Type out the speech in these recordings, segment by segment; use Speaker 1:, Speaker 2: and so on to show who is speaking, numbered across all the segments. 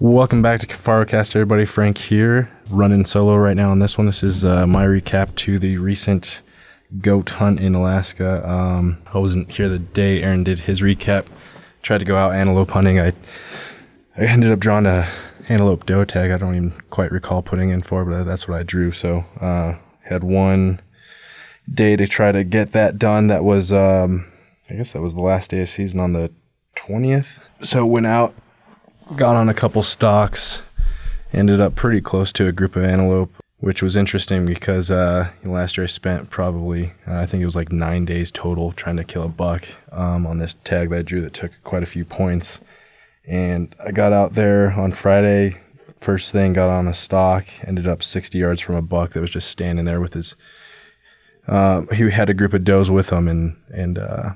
Speaker 1: Welcome back to Kifarucast, everybody. Frank here, running solo right now on this one. This is uh, my recap to the recent goat hunt in Alaska. Um, I wasn't here the day Aaron did his recap. Tried to go out antelope hunting. I I ended up drawing a antelope doe tag. I don't even quite recall putting in for, but that's what I drew. So uh, had one day to try to get that done. That was um, I guess that was the last day of season on the twentieth. So went out got on a couple stalks, ended up pretty close to a group of antelope, which was interesting because uh, last year I spent probably, uh, I think it was like nine days total trying to kill a buck um, on this tag that I drew that took quite a few points. And I got out there on Friday, first thing, got on a stalk, ended up 60 yards from a buck that was just standing there with his. Uh, he had a group of does with him, and and uh,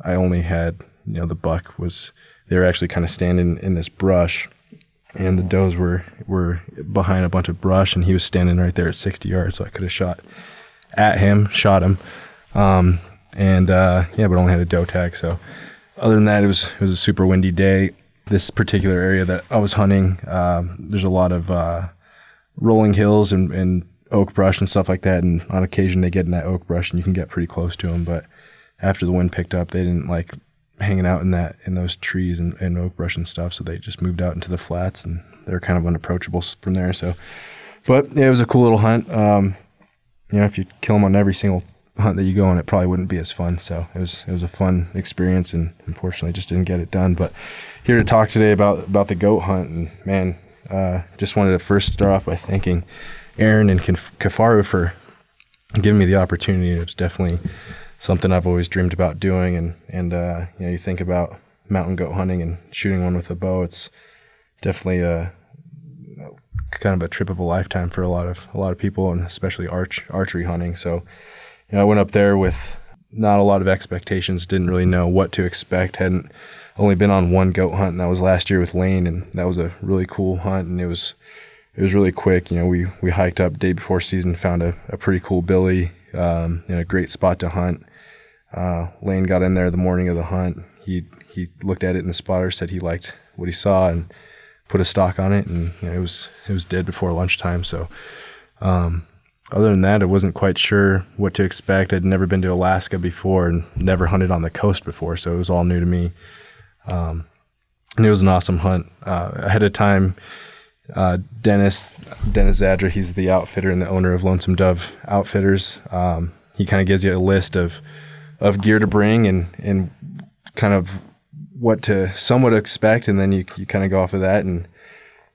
Speaker 1: I only had you know the buck was they were actually kind of standing in this brush, and the does were were behind a bunch of brush, and he was standing right there at 60 yards, so I could have shot at him, shot him, um, and uh, yeah, but only had a doe tag. So other than that, it was it was a super windy day. This particular area that I was hunting, um, there's a lot of uh, rolling hills and, and oak brush and stuff like that, and on occasion they get in that oak brush, and you can get pretty close to them, but after the wind picked up, they didn't like hanging out in that in those trees and, and oak brush and stuff. So they just moved out into the flats and they're kind of unapproachable from there. So, but yeah, it was a cool little hunt. Um, you know, if you kill them on every single hunt that you go on, it probably wouldn't be as fun. So it was it was a fun experience, and unfortunately, just didn't get it done. But here to talk today about about the goat hunt, and man, uh, just wanted to first start off by thanking Aaron and Kifaru for giving me the opportunity. It was definitely something I've always dreamed about doing. And and uh, you know, you think about mountain goat hunting and shooting one with a bow. It's definitely a kind of a trip of a lifetime for a lot of a lot of people, and especially arch archery hunting. So, you know, I went up there with not a lot of expectations. Didn't really know what to expect. Hadn't only been on one goat hunt, and that was last year with Lane, and that was a really cool hunt, and it was it was really quick. You know, we we hiked up day before season, found a, a pretty cool billy, um, in a great spot to hunt. Uh, Lane got in there the morning of the hunt. He he looked at it in the spotter, said he liked what he saw, and put a stock on it, and you know, it was it was dead before lunchtime. So, um, other than that, I wasn't quite sure what to expect. I'd never been to Alaska before and never hunted on the coast before, so it was all new to me. Um, and it was an awesome hunt. Uh, ahead of time, uh, Dennis Dennis Zadra, he's the outfitter and the owner of Lonesome Dove Outfitters. Um, he kind of gives you a list of of gear to bring and and kind of what to somewhat expect, and then you you kind of go off of that and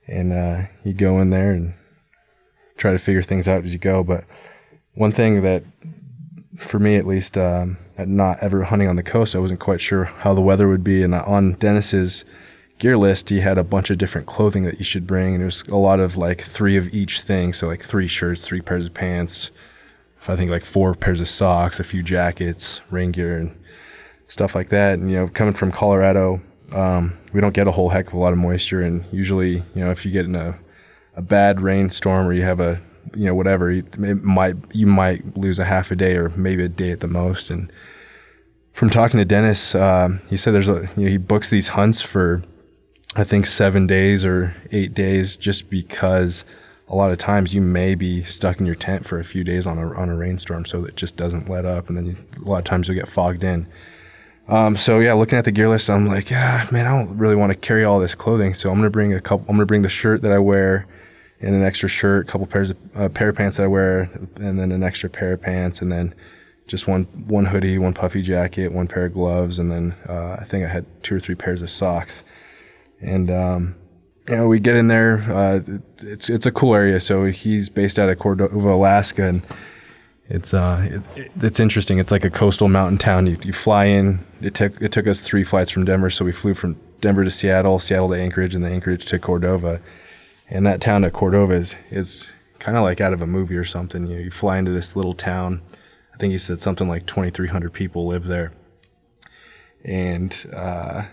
Speaker 1: and uh, you go in there and try to figure things out as you go. But one thing that for me at least, um, not ever hunting on the coast, I wasn't quite sure how the weather would be, and on Dennis's gear list, he had a bunch of different clothing that you should bring, and it was a lot of like three of each thing. So like three shirts, three pairs of pants, I think like four pairs of socks, a few jackets, rain gear, and stuff like that. And you know, coming from Colorado, um, we don't get a whole heck of a lot of moisture, and usually, you know, if you get in a a bad rainstorm or you have a you know whatever, it might you might lose a half a day or maybe a day at the most. And from talking to Dennis, uh, he said there's a you know he books these hunts for I think seven days or eight days just because a lot of times you may be stuck in your tent for a few days on a, on a rainstorm so it just doesn't let up and then you, a lot of times you'll get fogged in. Um, so yeah, looking at the gear list, I'm like, yeah, man, I don't really want to carry all this clothing. So I'm gonna bring a couple. I'm gonna bring the shirt that I wear, and an extra shirt, a couple pairs of uh, pair of pants that I wear, and then an extra pair of pants, and then just one one hoodie, one puffy jacket, one pair of gloves, and then uh, I think I had two or three pairs of socks. And um, you know, we get in there. Uh, it's it's a cool area. So he's based out of Cordova, Alaska, and it's uh it, it's interesting. It's like a coastal mountain town. You, you fly in. It took it took us three flights from Denver, so we flew from Denver to Seattle, Seattle to Anchorage, and then Anchorage to Cordova. And that town of Cordova is is kind of like out of a movie or something. You you fly into this little town. I think he said something like 2,300 people live there. And uh,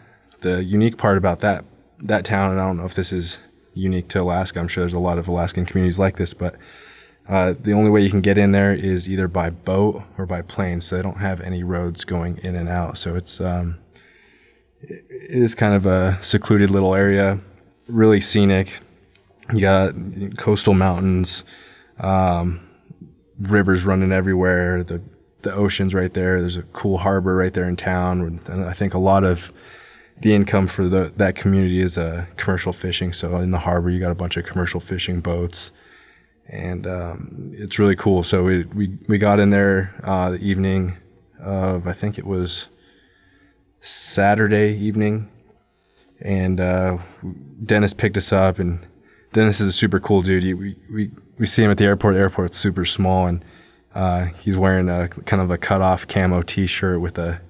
Speaker 1: the unique part about that that town, and I don't know if this is unique to Alaska. I'm sure there's a lot of Alaskan communities like this, but uh, the only way you can get in there is either by boat or by plane. So they don't have any roads going in and out. So it's um, it is kind of a secluded little area. really scenic. You got coastal mountains, um, rivers running everywhere. The the ocean's right there. There's a cool harbor right there in town, and I think a lot of the income for the that community is uh, commercial fishing. So in the harbor, you got a bunch of commercial fishing boats, and um, it's really cool. So we we, we got in there uh, the evening of I think it was Saturday evening, and uh, Dennis picked us up, and Dennis is a super cool dude. we we we see him at the airport. The airport's super small, and uh, he's wearing a kind of a cut off camo T-shirt with a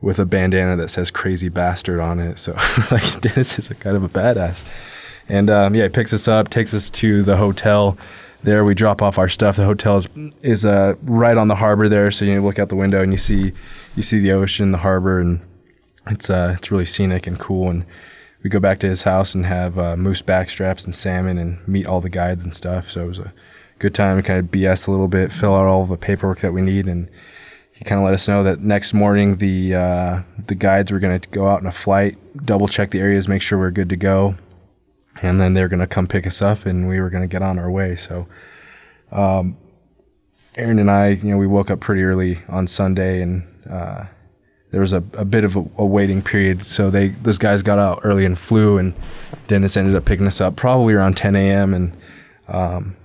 Speaker 1: with a bandana that says "Crazy Bastard" on it. So like Dennis is a kind of a badass. And um, yeah, he picks us up, takes us to the hotel. There we drop off our stuff. The hotel is is uh, right on the harbor there, so you look out the window and you see you see the ocean, the harbor, and it's uh, it's really scenic and cool. And we go back to his house and have uh, moose backstraps and salmon and meet all the guides and stuff. So it was a good time kind of BS a little bit, fill out all the paperwork that we need, and he kind of let us know that next morning the uh, the guides were going to go out in a flight, double check the areas, make sure we're good to go, and then they're going to come pick us up, and we were going to get on our way. So, um, Aaron and I, you know, we woke up pretty early on Sunday, and uh, there was a, a bit of a, a, waiting period. So they those guys got out early and flew, and Dennis ended up picking us up probably around 10 a.m. and um,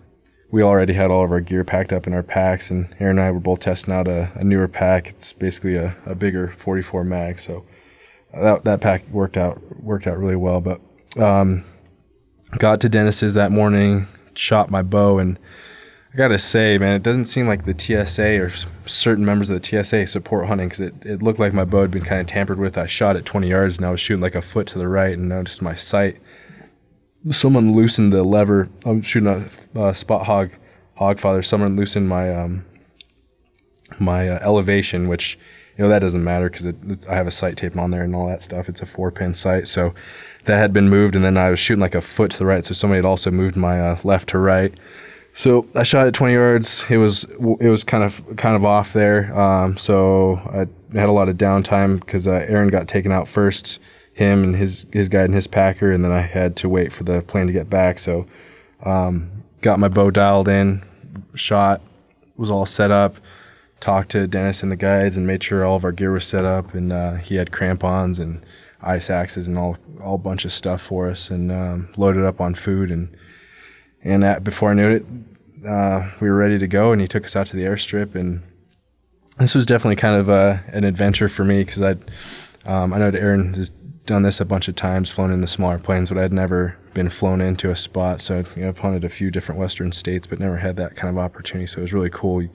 Speaker 1: we already had all of our gear packed up in our packs, and Aaron and I were both testing out a, a newer pack. It's basically a, a bigger 44 mag, so uh, that that pack worked out worked out really well. But um, got to Dennis's that morning, shot my bow, and I gotta say, man, it doesn't seem like the TSA or certain members of the TSA support hunting because it, it looked like my bow had been kind of tampered with. I shot at 20 yards and I was shooting like a foot to the right and noticed my sight someone loosened the lever. I'm shooting a uh, Spot Hogg Hogfather. Someone loosened my um, my uh, elevation, which you know that doesn't matter because I have a sight tape on there and all that stuff. It's a four pin sight, so that had been moved, and then I was shooting like a foot to the right. So somebody had also moved my uh, left to right. So I shot at 20 yards. It was it was kind of kind of off there. Um, so I had a lot of downtime because uh, Aaron got taken out first him and his his guide and his packer, and then I had to wait for the plane to get back. So, um, got my bow dialed in, shot, was all set up. Talked to Dennis and the guides and made sure all of our gear was set up, and uh, he had crampons and ice axes and all all bunch of stuff for us, and um, loaded up on food and and at, before I knew it, uh, we were ready to go, and he took us out to the airstrip, and this was definitely kind of a, uh, an adventure for me because I um, I know Aaron has done this a bunch of times, flown in the smaller planes, but I'd never been flown into a spot. So you know, I've hunted a few different Western states, but never had that kind of opportunity. So it was really cool. He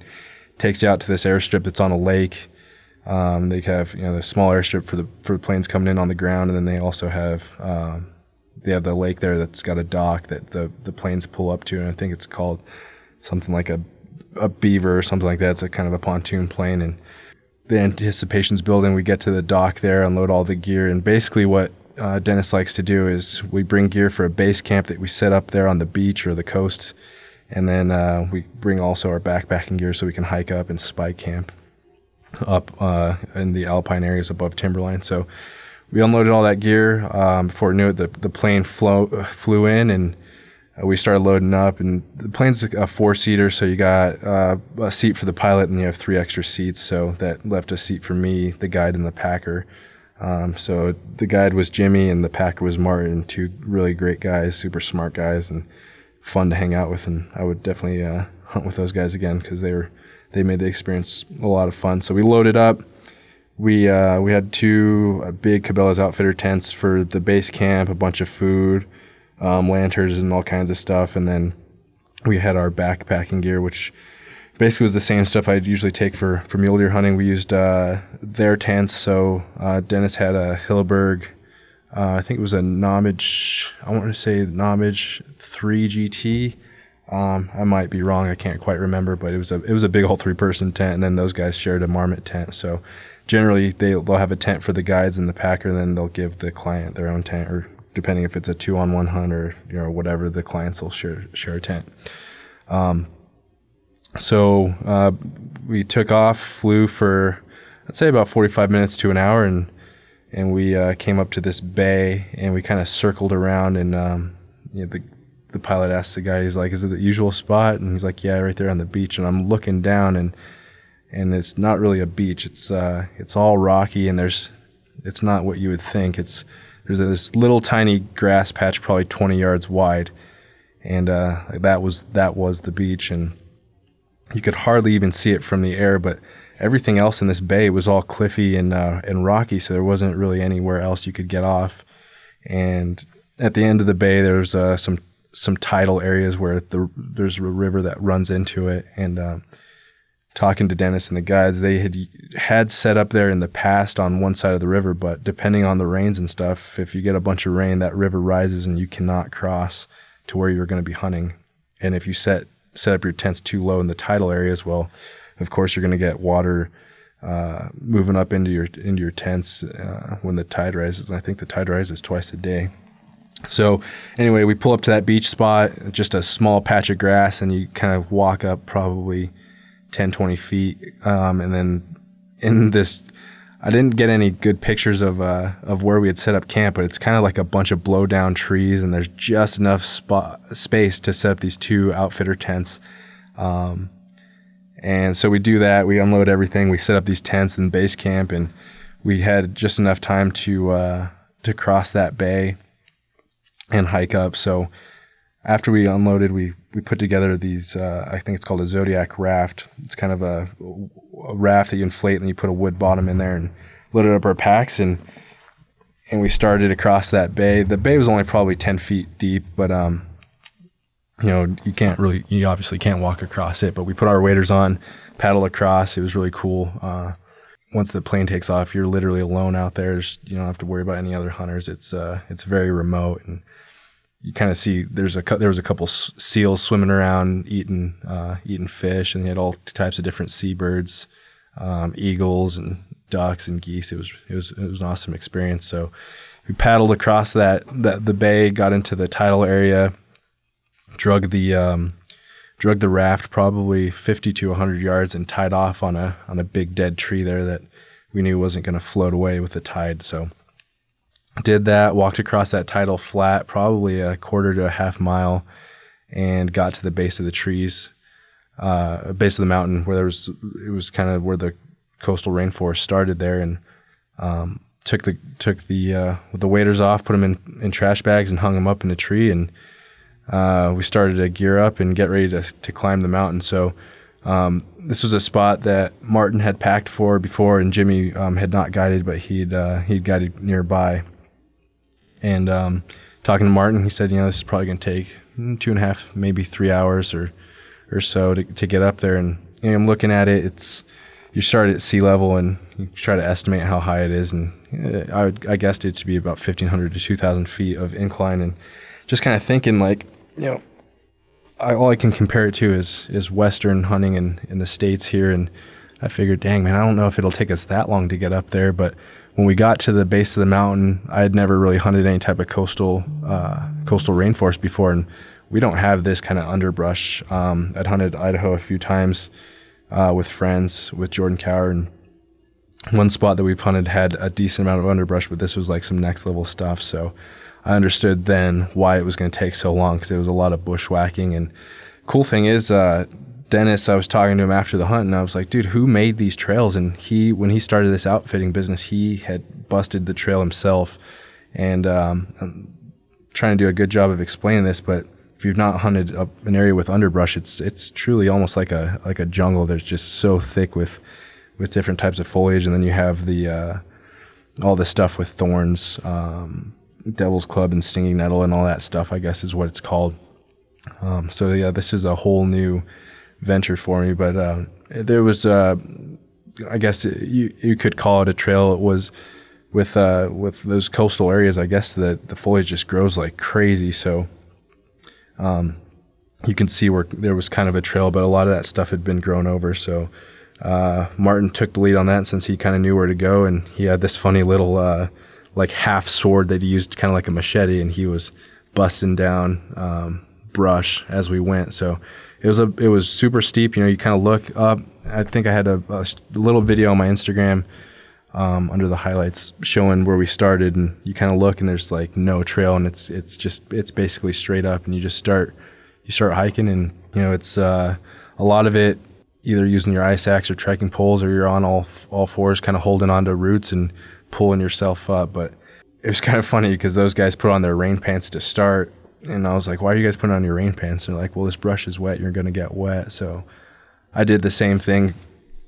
Speaker 1: takes you out to this airstrip that's on a lake. Um, they have you know the small airstrip for the for planes coming in on the ground, and then they also have um, they have the lake there that's got a dock that the the planes pull up to, and I think it's called something like a a beaver or something like that. It's a kind of a pontoon plane, and the anticipation's building. We get to the dock there, unload all the gear, and basically what uh, Dennis likes to do is we bring gear for a base camp that we set up there on the beach or the coast, and then uh, we bring also our backpacking gear so we can hike up and spike camp up uh, in the alpine areas above timberline. So we unloaded all that gear um, before we knew it. The, the plane flow, flew in and uh, we started loading up, and the plane's a four seater, so you got uh, a seat for the pilot, and you have three extra seats. So that left a seat for me, the guide, and the packer. Um, so the guide was Jimmy, and the packer was Martin, two really great guys, super smart guys, and fun to hang out with. And I would definitely uh, hunt with those guys again because they were they made the experience a lot of fun. So we loaded up. We uh, we had two uh, big Cabela's Outfitter tents for the base camp, a bunch of food um, lanterns and all kinds of stuff. And then we had our backpacking gear, which basically was the same stuff I'd usually take for, for mule deer hunting. We used uh, their tents. So uh, Dennis had a Hilleberg, uh, I think it was a Nammatj, I want to say Nammatj 3 GT. Um, I might be wrong. I can't quite remember, but it was a it was a big old three person tent, and then those guys shared a marmot tent. So generally, they they'll have a tent for the guides and the packer, and then they'll give the client their own tent or depending if it's a two on one hunt or you know whatever the clients will share share a tent. Um, so uh, we took off, flew for I'd say about 45 minutes to an hour, and and we uh, came up to this bay and we kind of circled around and um, you know, the the pilot asked the guy, he's like, "Is it the usual spot?" And he's like, "Yeah, right there on the beach." And I'm looking down and and it's not really a beach. It's uh, it's all rocky and there's it's not what you would think. It's there's this little tiny grass patch, probably 20 yards wide, and uh, that was that was the beach, and you could hardly even see it from the air. But everything else in this bay was all cliffy and uh, and rocky, so there wasn't really anywhere else you could get off. And at the end of the bay, there's uh, some some tidal areas where the, there's a river that runs into it, and uh, talking to Dennis and the guides, they had had set up there in the past on one side of the river, but depending on the rains and stuff, if you get a bunch of rain, that river rises and you cannot cross to where you're going to be hunting. And if you set set up your tents too low in the tidal areas, well, of course you're going to get water uh, moving up into your into your tents uh, when the tide rises. And I think the tide rises twice a day. So anyway, we pull up to that beach spot, just a small patch of grass, and you kind of walk up probably 10, 20 feet. Um, and then in this, I didn't get any good pictures of, uh, of where we had set up camp, but it's kind of like a bunch of blow down trees and there's just enough spot, space to set up these two outfitter tents. Um, and so we do that. We unload everything. We set up these tents in base camp, and we had just enough time to uh, to cross that bay and hike up. So after we unloaded, we we put together these. Uh, I think it's called a Zodiac raft. It's kind of a, a, raft that you inflate, and you put a wood bottom in there and loaded up our packs and and we started across that bay. The bay was only probably ten feet deep, but um, you know, you can't really, you obviously can't walk across it. But we put our waders on, paddle across. It was really cool. Uh, once the plane takes off, you're literally alone out there. You don't have to worry about any other hunters. It's uh, it's very remote and you kind of see there's a there was a couple seals swimming around eating uh, eating fish, and they had all types of different seabirds, um, eagles and ducks and geese. It was it was it was an awesome experience. So we paddled across that that the bay, got into the tidal area, drug the um, drug the raft probably 50 to 100 yards, and tied off on a on a big dead tree there that we knew wasn't going to float away with the tide. So did that, walked across that tidal flat, probably a quarter to a half mile, and got to the base of the trees, uh, base of the mountain where there was it was kind of where the coastal rainforest started there, and um, took the took the uh, the waders off, put them in, in trash bags, and hung them up in a tree, and uh, we started to gear up and get ready to to climb the mountain. So. Um, this was a spot that Martin had packed for before, and Jimmy um, had not guided, but he'd uh, he'd guided nearby. And um, talking to Martin, he said, you know, this is probably going to take two and a half, maybe three hours or or so to, to get up there. And you know, I'm looking at it. It's you start at sea level and you try to estimate how high it is, and uh, I, I guessed it to be about 1,500 to 2,000 feet of incline, and just kind of thinking like, you know, I, all I can compare it to is is Western hunting in in the states here, and I figured, dang man, I don't know if it'll take us that long to get up there, but when we got to the base of the mountain, I had never really hunted any type of coastal uh, coastal rainforest before, and we don't have this kind of underbrush. Um, I'd hunted Idaho a few times uh, with friends with Jordan Cower, and one spot that we've hunted had a decent amount of underbrush, but this was like some next level stuff. So I understood then why it was going to take so long because it was a lot of bushwhacking. And cool thing is, uh, Dennis, I was talking to him after the hunt, and I was like, "Dude, who made these trails?" And he, when he started this outfitting business, he had busted the trail himself. And um, I'm trying to do a good job of explaining this, but if you've not hunted up an area with underbrush, it's it's truly almost like a like a jungle. There's just so thick with with different types of foliage, and then you have the uh, all the stuff with thorns, um, devil's club, and stinging nettle, and all that stuff. I guess is what it's called. Um, so yeah, this is a whole new venture for me. But uh, there was, uh, I guess you you could call it a trail. It was with uh, with those coastal areas. I guess the the foliage just grows like crazy. So um, you can see where there was kind of a trail, but a lot of that stuff had been grown over. So uh, Martin took the lead on that since he kind of knew where to go, and he had this funny little uh, like half sword that he used, kind of like a machete, and he was busting down um, brush as we went. So it was a it was super steep. You know, you kind of look up. I think I had a, a, little video on my Instagram um, under the highlights showing where we started, and you kind of look and there's like no trail, and it's it's just it's basically straight up, and you just start you start hiking, and you know it's uh, a lot of it either using your ice axe or trekking poles, or you're on all all fours, kind of holding onto roots and pulling yourself up. But it was kind of funny because those guys put on their rain pants to start, and I was like, "Why are you guys putting on your rain pants?" And they're like, "Well, this brush is wet. You're gonna get wet." So I did the same thing.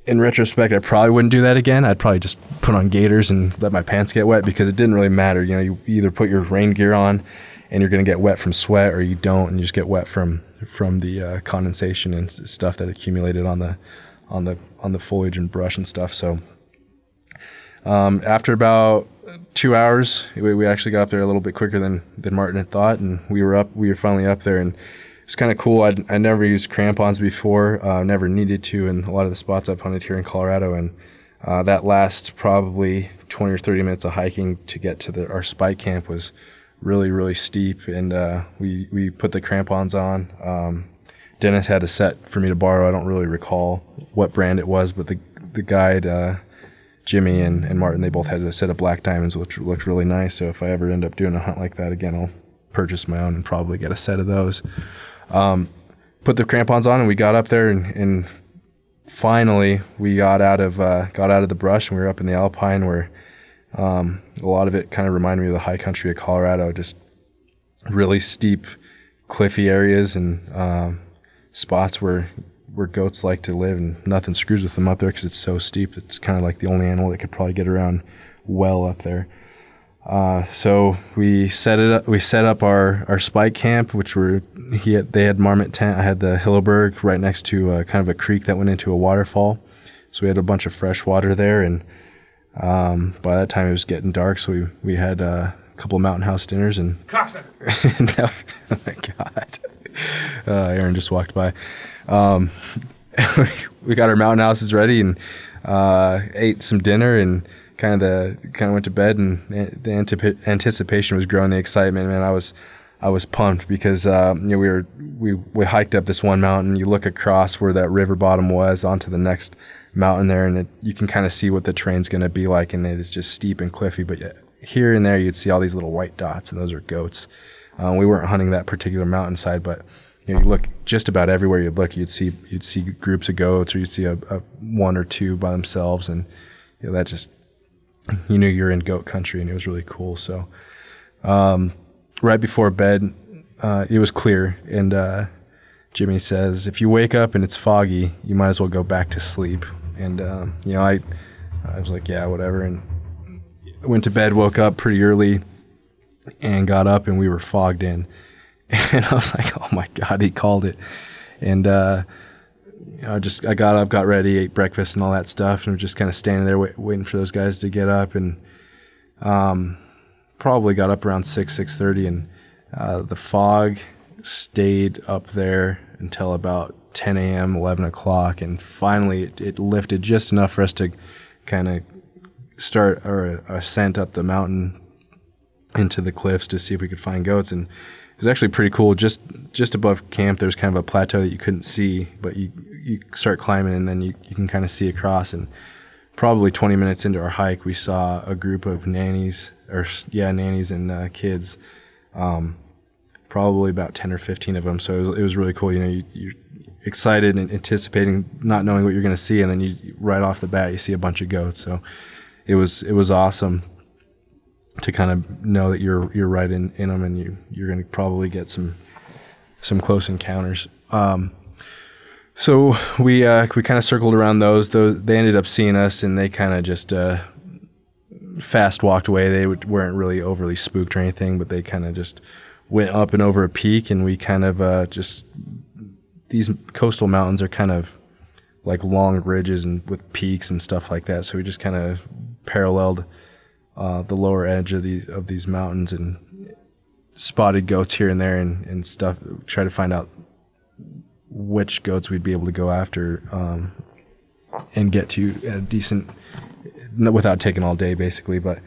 Speaker 1: In retrospect, I probably wouldn't do that again. I'd probably just put on gaiters and let my pants get wet because it didn't really matter. You know, you either put your rain gear on and you're going to get wet from sweat, or you don't and you just get wet from from the uh, condensation and stuff that accumulated on the on the on the foliage and brush and stuff. So um, after about two hours, we, we actually got up there a little bit quicker than than Martin had thought, and we were up. We were finally up there and it's kind of cool. I'd, I never used crampons before, uh, never needed to in a lot of the spots I've hunted here in Colorado. And uh, that last probably 20 or 30 minutes of hiking to get to the, our spike camp was really, really steep. And uh, we, we put the crampons on. Um, Dennis had a set for me to borrow. I don't really recall what brand it was, but the, the guide, uh, Jimmy and, and Martin, they both had a set of black diamonds, which looked really nice. So if I ever end up doing a hunt like that again, I'll purchase my own and probably get a set of those. Um, put the crampons on and we got up there and, and finally we got out of uh, got out of the brush and we were up in the alpine where um, a lot of it kind of reminded me of the high country of Colorado, just really steep, cliffy areas and um, spots where where goats like to live, and nothing screws with them up there because it's so steep. It's kind of like the only animal that could probably get around well up there. Uh, so we set it up. We set up our, our spike camp, which were he had, they had marmot tent. I had the Hilleberg right next to uh, kind of a creek that went into a waterfall. So we had a bunch of fresh water there, and um, by that time it was getting dark. So we we had uh, a couple of mountain house dinners and. oh my god! Uh, Aaron just walked by. Um, we got our mountain houses ready and uh, ate some dinner and kind of the kind of went to bed and the antip- anticipation was growing, the excitement. Man, I was I was pumped because uh, you know we were we we hiked up this one mountain. You look across where that river bottom was onto the next mountain there, and it, you can kind of see what the terrain's going to be like, and it is just steep and cliffy. But here and there, you'd see all these little white dots, and those are goats. Uh, we weren't hunting that particular mountainside, but you, know, you look just about everywhere you'd look, you'd see you'd see groups of goats, or you'd see a, a one or two by themselves, and you know, that just you knew you're in goat country, and it was really cool. So, um, right before bed, uh, it was clear, and uh, Jimmy says, "If you wake up and it's foggy, you might as well go back to sleep." And um, you know, I, I was like, "Yeah, whatever." And went to bed, woke up pretty early, and got up, and we were fogged in. And I was like, "Oh my god!" He called it, and. Uh, I just I got up, got ready, ate breakfast and all that stuff, and i was just kind of standing there wait, waiting for those guys to get up, and um, probably got up around six six thirty, and uh, the fog stayed up there until about 10 a.m., 11 o'clock, and finally it, it lifted just enough for us to kind of start our ascent up the mountain into the cliffs to see if we could find goats, and was actually pretty cool. Just just above camp, there's kind of a plateau that you couldn't see, but you you start climbing and then you, you can kind of see across. And probably 20 minutes into our hike, we saw a group of nannies, or yeah, nannies and uh, kids. Um, probably about 10 or 15 of them. So it was, it was really cool. You know, you, you're excited and anticipating, not knowing what you're going to see, and then you right off the bat you see a bunch of goats. So it was it was awesome to kind of know that you're you're right in, in them, and you you're going to probably get some some close encounters. Um, so we uh, we kind of circled around those. Those they ended up seeing us, and they kind of just uh, fast walked away. They weren't really overly spooked or anything, but they kind of just went up and over a peak, and we kind of uh, just these coastal mountains are kind of like long ridges and with peaks and stuff like that. So we just kind of paralleled uh, the lower edge of these of these mountains and spotted goats here and there and, and stuff. Try to find out which goats we'd be able to go after um, and get to a decent without taking all day basically. But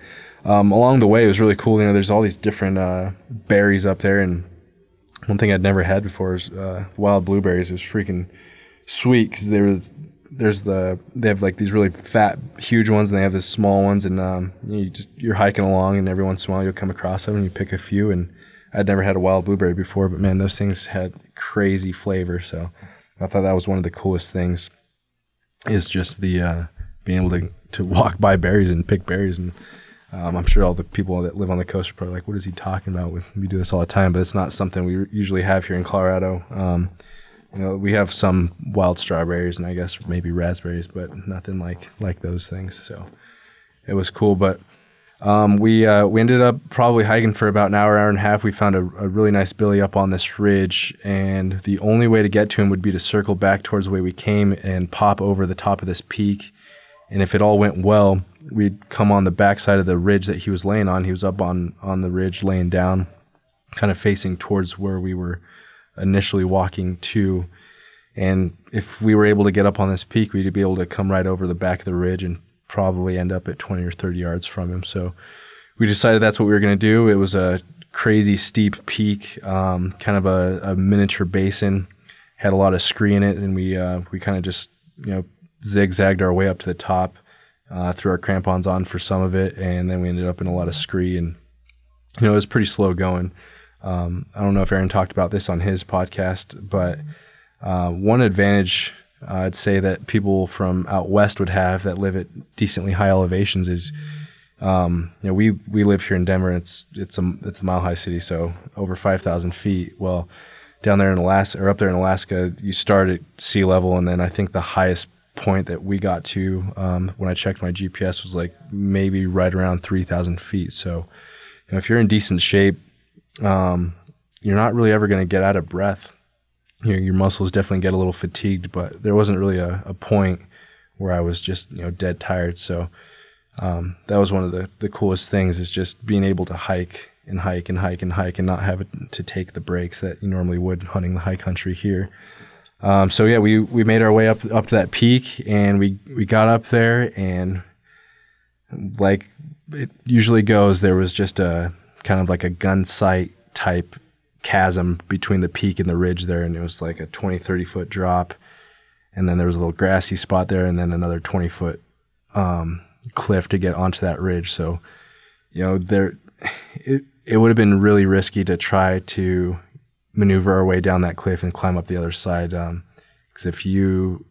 Speaker 1: um, along the way it was really cool. You know there's all these different uh, berries up there. And one thing I'd never had before is uh, wild blueberries. It was freaking sweet because there was there's the they have like these really fat, huge ones, and they have these small ones, and um, you just you're hiking along, and every once in a while you'll come across them, and you pick a few. And I'd never had a wild blueberry before, but man, those things had crazy flavor. So I thought that was one of the coolest things. Is just the uh, being able to to walk by berries and pick berries, and um, I'm sure all the people that live on the coast are probably like, "What is he talking about?" We do this all the time, but it's not something we usually have here in Colorado. Um, you know, we have some wild strawberries and I guess maybe raspberries, but nothing like like those things. So it was cool, but um, we uh, we ended up probably hiking for about an hour, hour and a half. We found a, a, really nice billy up on this ridge, and the only way to get to him would be to circle back towards the way we came and pop over the top of this peak. And if it all went well, we'd come on the backside of the ridge that he was laying on. He was up on on the ridge, laying down, kind of facing towards where we were initially walking to. And if we were able to get up on this peak, we'd be able to come right over the back of the ridge and probably end up at 20 or 30 yards from him. So we decided that's what we were going to do. It was a crazy steep peak, um, kind of a, a, miniature basin, had a lot of scree in it, and we uh, we kind of just you know zigzagged our way up to the top, uh, threw our crampons on for some of it, and then we ended up in a lot of scree, and you know it was pretty slow going. Um, I don't know if Aaron talked about this on his podcast, but uh, one advantage uh, I'd say that people from out west would have that live at decently high elevations is, um, you know, we we live here in Denver. it's it's a it's a mile high city, so over five thousand feet. Well, down there in Alaska or up there in Alaska, you start at sea level, and then I think the highest point that we got to um, when I checked my GPS was like maybe right around three thousand feet. So, you know, if you're in decent shape, um, you're not really ever going to get out of breath. You know, your muscles definitely get a little fatigued, but there wasn't really a, a point where I was just you know dead tired. So um, that was one of the the coolest things is just being able to hike and hike and hike and hike and not have to take the breaks that you normally would hunting the high country here. Um, so yeah, we we made our way up up to that peak and we we got up there and like it usually goes, there was just a kind of like a gun sight type chasm between the peak and the ridge there. And it was like a 20, 30 foot drop. And then there was a little grassy spot there and then another 20 foot um, cliff to get onto that ridge. So, you know, there, it, it would have been really risky to try to maneuver our way down that cliff and climb up the other side. Um, cause if you,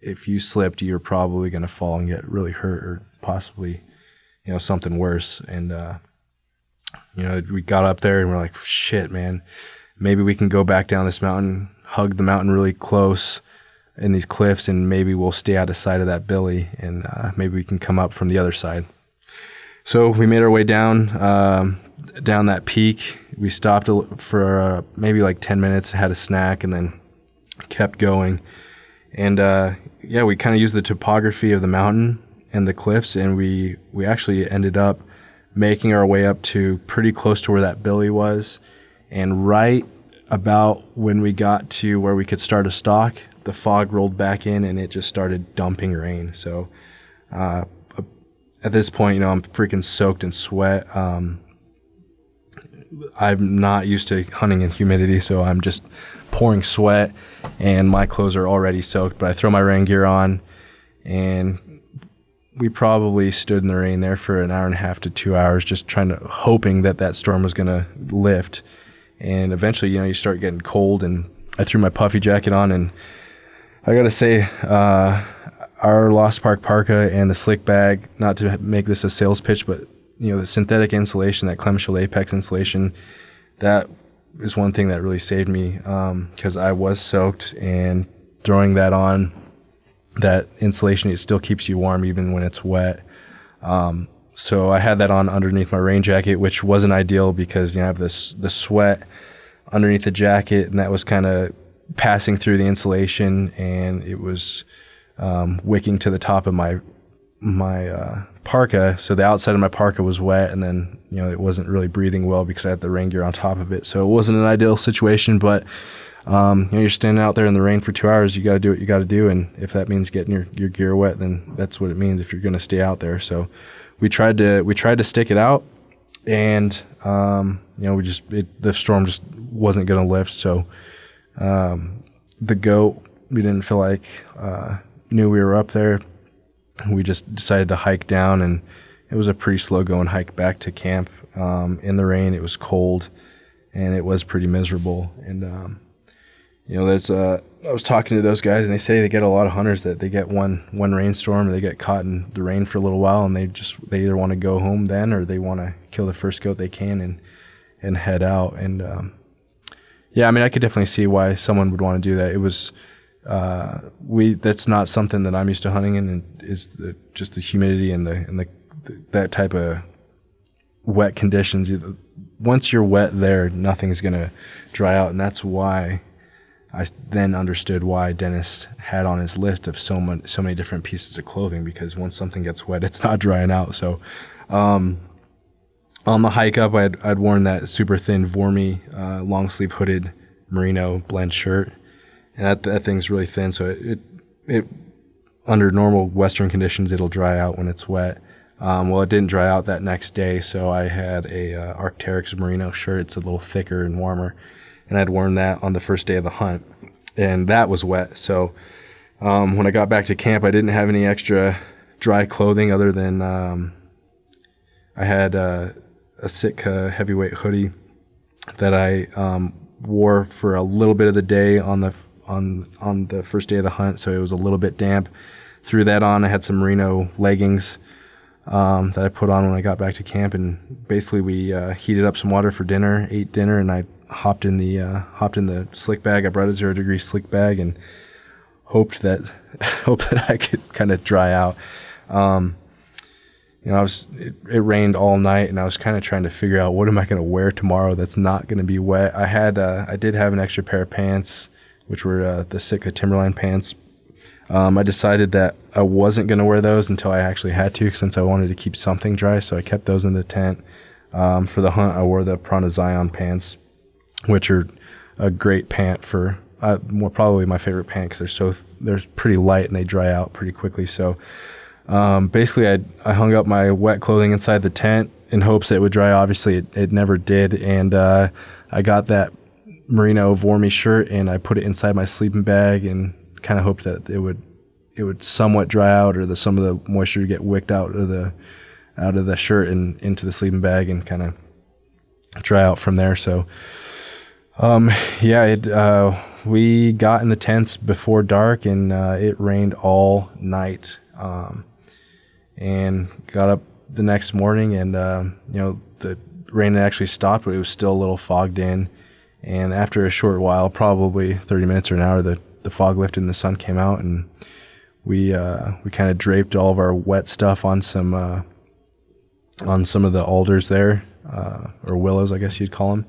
Speaker 1: if you slipped, you're probably going to fall and get really hurt or possibly, you know, something worse. And, uh, you know, we got up there and we're like, shit, man, maybe we can go back down this mountain, hug the mountain really close in these cliffs, and maybe we'll stay out of sight of that billy, and uh, maybe we can come up from the other side. So we made our way down um, down that peak. We stopped for uh, maybe like ten minutes, had a snack, and then kept going. And uh, yeah, we kind of used the topography of the mountain and the cliffs, and we we actually ended up making our way up to pretty close to where that billy was. And right about when we got to where we could start a stalk, the fog rolled back in and it just started dumping rain. So uh, at this point, you know, I'm freaking soaked in sweat. Um, I'm not used to hunting in humidity, so I'm just pouring sweat, and my clothes are already soaked. But I throw my rain gear on, and we probably stood in the rain there for an hour and a half to two hours, just trying to hoping that that storm was going to lift. And eventually, you know, you start getting cold, and I threw my puffy jacket on, and I got to say, uh, our Lost Park parka and the slick bag, not to make this a sales pitch, but you know, the synthetic insulation, that Climashield Apex insulation, that is one thing that really saved me because um, I was soaked, and throwing that on that insulation it still keeps you warm even when it's wet. Um, so I had that on underneath my rain jacket, which wasn't ideal because you know I have this the sweat underneath the jacket, and that was kind of passing through the insulation, and it was um, wicking to the top of my my uh, parka. So the outside of my parka was wet, and then you know it wasn't really breathing well because I had the rain gear on top of it. So it wasn't an ideal situation, but um, you know, you're standing out there in the rain for two hours. You got to do what you got to do, and if that means getting your, your gear wet, then that's what it means. If you're going to stay out there, so we tried to we tried to stick it out, and um, you know, we just it, the storm just wasn't going to lift. So um, the goat, we didn't feel like uh, knew we were up there, we just decided to hike down, and it was a pretty slow going hike back to camp. Um, in the rain, it was cold, and it was pretty miserable. And um, you know, there's uh, I was talking to those guys, and they say they get a lot of hunters that they get one one rainstorm, or they get caught in the rain for a little while, and they just they either want to go home then, or they want to kill the first goat they can and and head out. And um, yeah, I mean, I could definitely see why someone would want to do that. It was uh, we that's not something that I'm used to hunting in, and is the, just the humidity and the and the, the that type of wet conditions. Once you're wet there, nothing's gonna dry out, and that's why I then understood why Dennis had on his list of so much, so many different pieces of clothing because once something gets wet, it's not drying out. So, um, on the hike up, I'd, I'd worn that super thin Voormi uh, long sleeve hooded merino blend shirt and that that thing's really thin, so it, it, it under normal Western conditions it'll dry out when it's wet. Um, well, it didn't dry out that next day, so I had a uh, Arc'teryx merino shirt. It's a little thicker and warmer, and I'd worn that on the first day of the hunt, and that was wet. So um, when I got back to camp, I didn't have any extra dry clothing other than um, I had uh, a Sitka heavyweight hoodie that I um, wore for a little bit of the day on the on on the first day of the hunt, so it was a little bit damp. Threw that on. I had some merino leggings um, that I put on when I got back to camp, and basically we uh, heated up some water for dinner, ate dinner, and I hopped in the uh, hopped in the slick bag. I brought a zero degree slick bag and hoped that hoped that I could kind of dry out. Um, you know, I was it, it, rained all night, and I was kind of trying to figure out what am I going to wear tomorrow that's not going to be wet. I had uh, I did have an extra pair of pants which were uh, the Sitka Timberline pants. Um, I decided that I wasn't going to wear those until I actually had to, since I wanted to keep something dry. So I kept those in the tent. Um, for the hunt, I wore the Prana Zion pants, which are a great pant for uh, more probably my favorite pant because they're so th- they're pretty light and they dry out pretty quickly. So um, basically, I I hung up my wet clothing inside the tent in hopes that it would dry. Obviously, it, it never did, and uh, I got that merino Voormi shirt and I put it inside my sleeping bag and kind of hoped that it would it would somewhat dry out or that some of the moisture would get wicked out of the out of the shirt and into the sleeping bag and kind of dry out from there. So um, yeah, it, uh, we got in the tents before dark and uh, it rained all night. Um, and got up the next morning and uh, you know the rain had actually stopped, but it was still a little fogged in. And after a short while, probably 30 minutes or an hour, the, the fog lifted and the sun came out, and we uh, we kind of draped all of our wet stuff on some uh, on some of the alders there, uh, or willows, I guess you'd call them,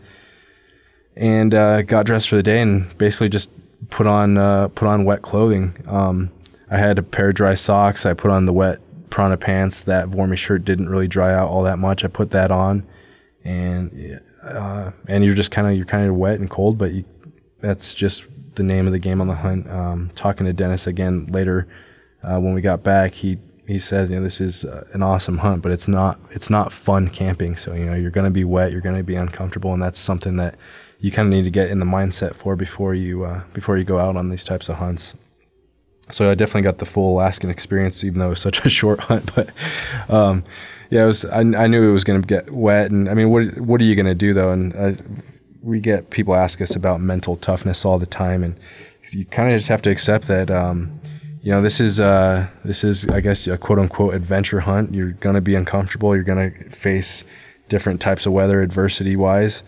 Speaker 1: and uh, got dressed for the day, and basically just put on uh, put on wet clothing. Um, I had a pair of dry socks. I put on the wet Prana pants. That Voormi shirt didn't really dry out all that much. I put that on, and uh, and you're just kind of you're kind of wet and cold, but you, that's just the name of the game on the hunt. Um, talking to Dennis again later uh, when we got back, he he said, you know, this is uh, an awesome hunt, but it's not it's not fun camping. So you know, you're going to be wet, you're going to be uncomfortable, and that's something that you kind of need to get in the mindset for before you uh, before you go out on these types of hunts. So I definitely got the full Alaskan experience, even though it was such a short hunt. But um, yeah, it was. I, I knew it was going to get wet, and I mean, what what are you going to do though? And uh, we get people ask us about mental toughness all the time, and you kind of just have to accept that. Um, you know, this is uh, this is I guess a quote unquote adventure hunt. You're going to be uncomfortable. You're going to face different types of weather, adversity wise,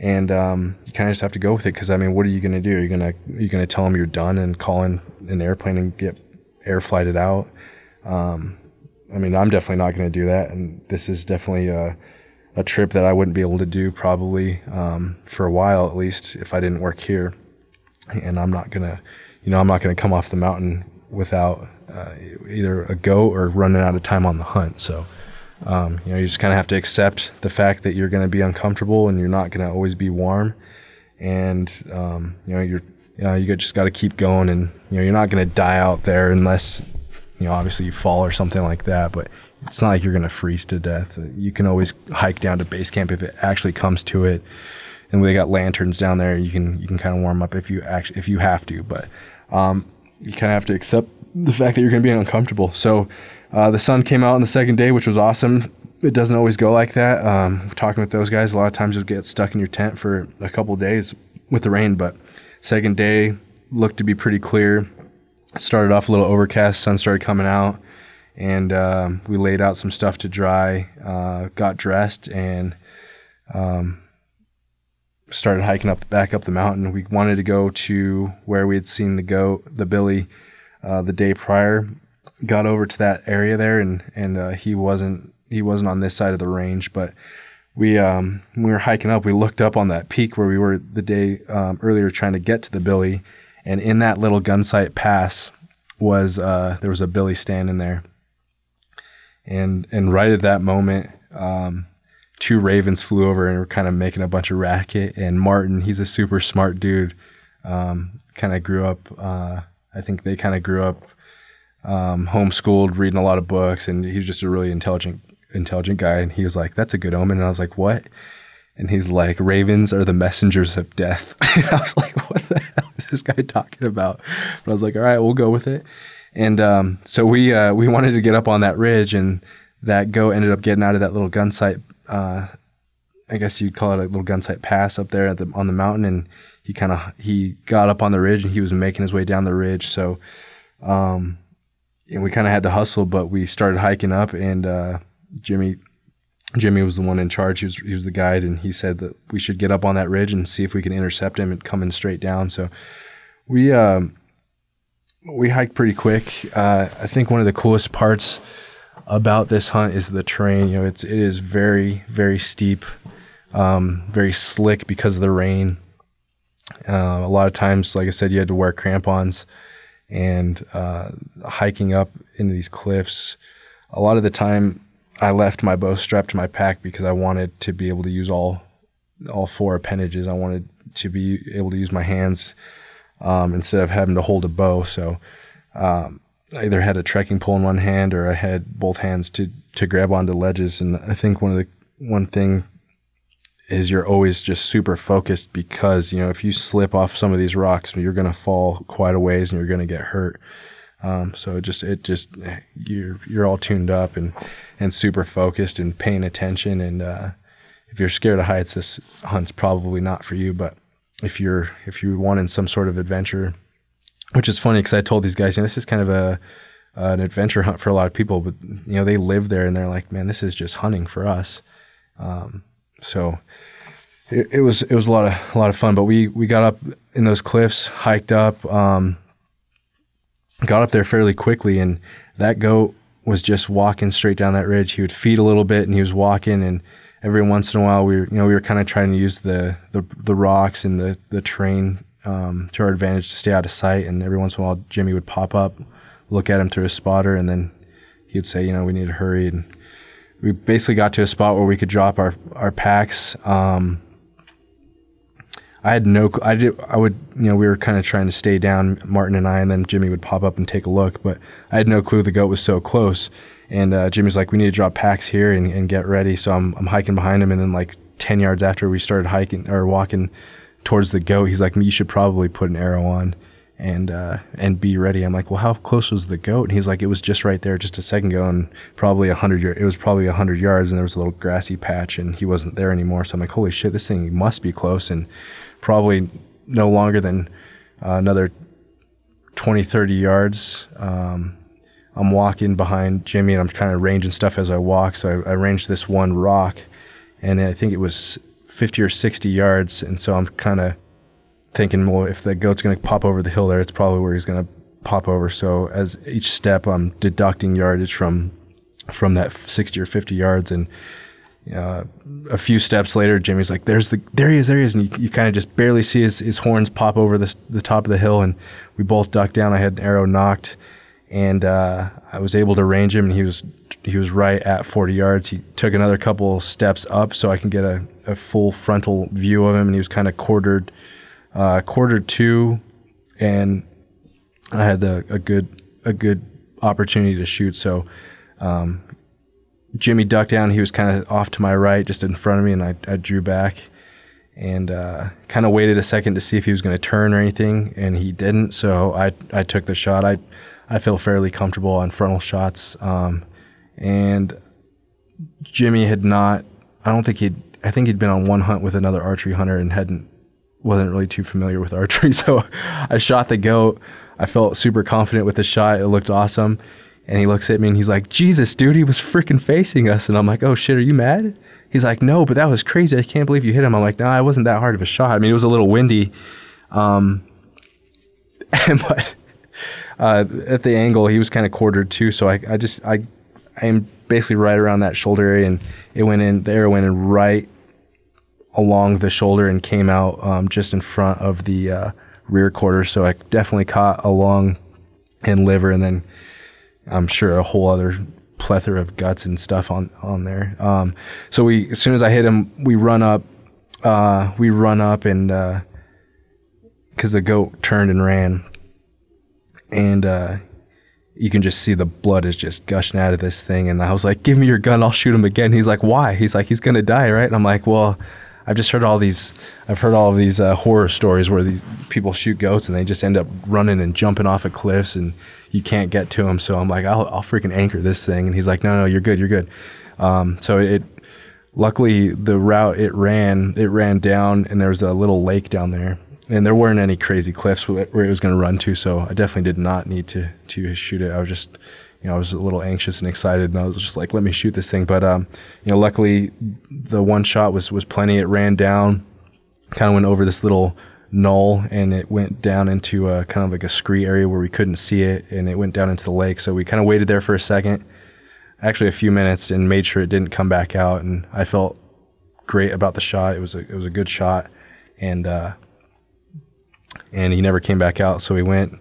Speaker 1: and um, you kind of just have to go with it. Because I mean, what are you going to do? You're to you're to tell them you're done and call in an airplane and get air flighted out? Um, I mean, I'm definitely not going to do that, and this is definitely a, a trip that I wouldn't be able to do probably um, for a while at least if I didn't work here. And I'm not gonna, you know, I'm not gonna come off the mountain without uh, either a goat or running out of time on the hunt. So, um, you know, you just kind of have to accept the fact that you're going to be uncomfortable and you're not going to always be warm, and um, you know, you're uh, you just got to keep going, and you know, you're not going to die out there unless you know, obviously you fall or something like that, but it's not like you're going to freeze to death. You can always hike down to base camp if it actually comes to it. And they got lanterns down there, you can you can kind of warm up if you actually if you have to. But um, you kind of have to accept the fact that you're going to be uncomfortable. So uh, the sun came out on the second day, which was awesome. It doesn't always go like that. Um, talking with those guys, a lot of times you'll get stuck in your tent for a couple days with the rain, but second day looked to be pretty clear. Started off a little overcast, sun started coming out, and uh, we laid out some stuff to dry, uh, got dressed, and um, started hiking up back up the mountain. We wanted to go to where we had seen the goat, the Billy, uh, the day prior. Got over to that area there, and and uh, he wasn't he wasn't on this side of the range, but we um, when we were hiking up, we looked up on that peak where we were the day um, earlier trying to get to the Billy, and in that little gunsight pass was uh, there was a Billy standing there, and and right at that moment, um, two ravens flew over and were kind of making a bunch of racket. And Martin, he's a super smart dude. Um, kind of grew up. Uh, I think they kind of grew up um, homeschooled, reading a lot of books, and he's just a really intelligent intelligent guy. And he was like, "That's a good omen." And I was like, "What?" And he's like, "Ravens are the messengers of death." and I was like, "What the hell is this guy talking about?" But I was like, "All right, we'll go with it." And um, so we uh, we wanted to get up on that ridge, and that goat ended up getting out of that little gun sight uh, I guess you'd call it a little gunsight pass up there the, on the mountain, and he kind of he got up on the ridge and he was making his way down the ridge. So, um, and we kind of had to hustle, but we started hiking up, and uh, Jimmy Jimmy was the one in charge. He was he was the guide, and he said that we should get up on that ridge and see if we can intercept him and coming straight down. So, we um, we hiked pretty quick. Uh, I think one of the coolest parts about this hunt is the terrain. You know, it's it is very very steep, um, very slick because of the rain. Uh, a lot of times, like I said, you had to wear crampons, and uh, hiking up into these cliffs. A lot of the time, I left my bow strapped to my pack because I wanted to be able to use all all four appendages. I wanted to be able to use my hands um, instead of having to hold a bow. So um, I either had a trekking pole in one hand or I had both hands to to grab onto ledges. And I think one of the one thing is you're always just super focused because you know if you slip off some of these rocks, you're going to fall quite a ways and you're going to get hurt. Um, so it just it just you're you're all tuned up and and super focused and paying attention. And uh, if you're scared of heights, this hunt's probably not for you. But if you're if you're wanting some sort of adventure which is funny because I told these guys, you know, this is kind of a uh, an adventure hunt for a lot of people, but you know, they live there and they're like, man, this is just hunting for us. Um, so it, it, was it was a lot of a lot of fun. But we we got up in those cliffs, hiked up, um, got up there fairly quickly, and that goat was just walking straight down that ridge. He would feed a little bit, and he was walking, and every once in a while, we were you know we were kind of trying to use the the, the rocks and the the terrain um, to our advantage to stay out of sight. And every once in a while, Jimmy would pop up, look at him through his spotter, and then he'd say, you know, we need to hurry. And we basically got to a spot where we could drop our our packs. Um, I had no, I did, I would, you know, we were kind of trying to stay down, Martin and I, and then Jimmy would pop up and take a look, but I had no clue the goat was so close. And uh, Jimmy's like, we need to drop packs here and, and get ready. So I'm, I'm hiking behind him, and then like 10 yards after we started hiking or walking, towards the goat. He's like, you should probably put an arrow on and uh, and be ready. I'm like, well, how close was the goat? And he's like, it was just right there, just a second ago, and probably a hundred. It was probably a hundred yards, and there was a little grassy patch, and he wasn't there anymore. So I'm like, holy shit, this thing must be close, and probably no longer than uh, another 20, 30 yards. Um, I'm walking behind Jimmy, and I'm kind of ranging stuff as I walk. So I, I ranged this one rock, and I think it was 50 or 60 yards. And so I'm kind of thinking, well, if the goat's going to pop over the hill there, it's probably where he's going to pop over. So as each step, I'm deducting yardage from from that 60 or 50 yards. And uh, a few steps later, Jimmy's like, "There's the there he is, there he is," and you, you kind of just barely see his, his horns pop over the the top of the hill, and we both ducked down. I had an arrow nocked, and uh, I was able to range him, and he was he was right at 40 yards. He took another couple steps up so I can get a, a full frontal view of him, and he was kind of quartered, uh, quartered to, and I had the, a good a good opportunity to shoot. So um, Jimmy ducked down. He was kind of off to my right, just in front of me, and I, I drew back and uh, kind of waited a second to see if he was going to turn or anything, and he didn't. So I I took the shot. I I feel fairly comfortable on frontal shots. Um, and Jimmy had not. I don't think he'd. I think he'd been on one hunt with another archery hunter and hadn't wasn't really to familiar with archery. So I shot the goat. I felt super confident with the shot. It looked awesome. And he looks at me and he's like, Jesus, dude, he was freaking facing us. And I'm like, oh shit, are you mad? He's like, no, but that was crazy. I can't believe you hit him. I'm like, no, nah, it wasn't that hard of a shot. I mean, it was a little windy. Um, but uh, at the angle, he was kind of quartered too. So I, I just, I, I am basically right around that shoulder area and it went in, the arrow went in right along the shoulder and came out um, just in front of the uh, rear quarter. So I definitely caught a lung and liver, and then I'm sure a whole other plethora of guts and stuff on on there. Um, so we, as soon as I hit him, we run up, uh, we run up, and because uh, the goat turned and ran, and uh, you can just see the blood is just gushing out of this thing. And I was like, "Give me your gun, I'll shoot him again." He's like, "Why?" He's like, "He's gonna die, right?" And I'm like, "Well." I've just heard all these. I've heard all of these uh, horror stories where these people shoot goats and they just end up running and jumping off of cliffs and you can't get to them. So I'm like, I'll, I'll freaking anchor this thing. And he's like, No, no, you're good, you're good. Um, so it, luckily, the route it ran, it ran down and there was a little lake down there, and there weren't any crazy cliffs where it was going to run to. So I definitely did not need to to shoot it. I was just you know, I was a little anxious and excited, and I was just like, "Let me shoot this thing." But um, you know, luckily, the one shot was was plenty. It ran down, kind of went over this little knoll, and it went down into a kind of like a scree area where we couldn't see it, and it went down into the lake. So we kind of waited there for a second, actually a few minutes, and made sure it didn't come back out. And I felt great about the shot. It was a it was a good shot, and uh, and he never came back out. So we went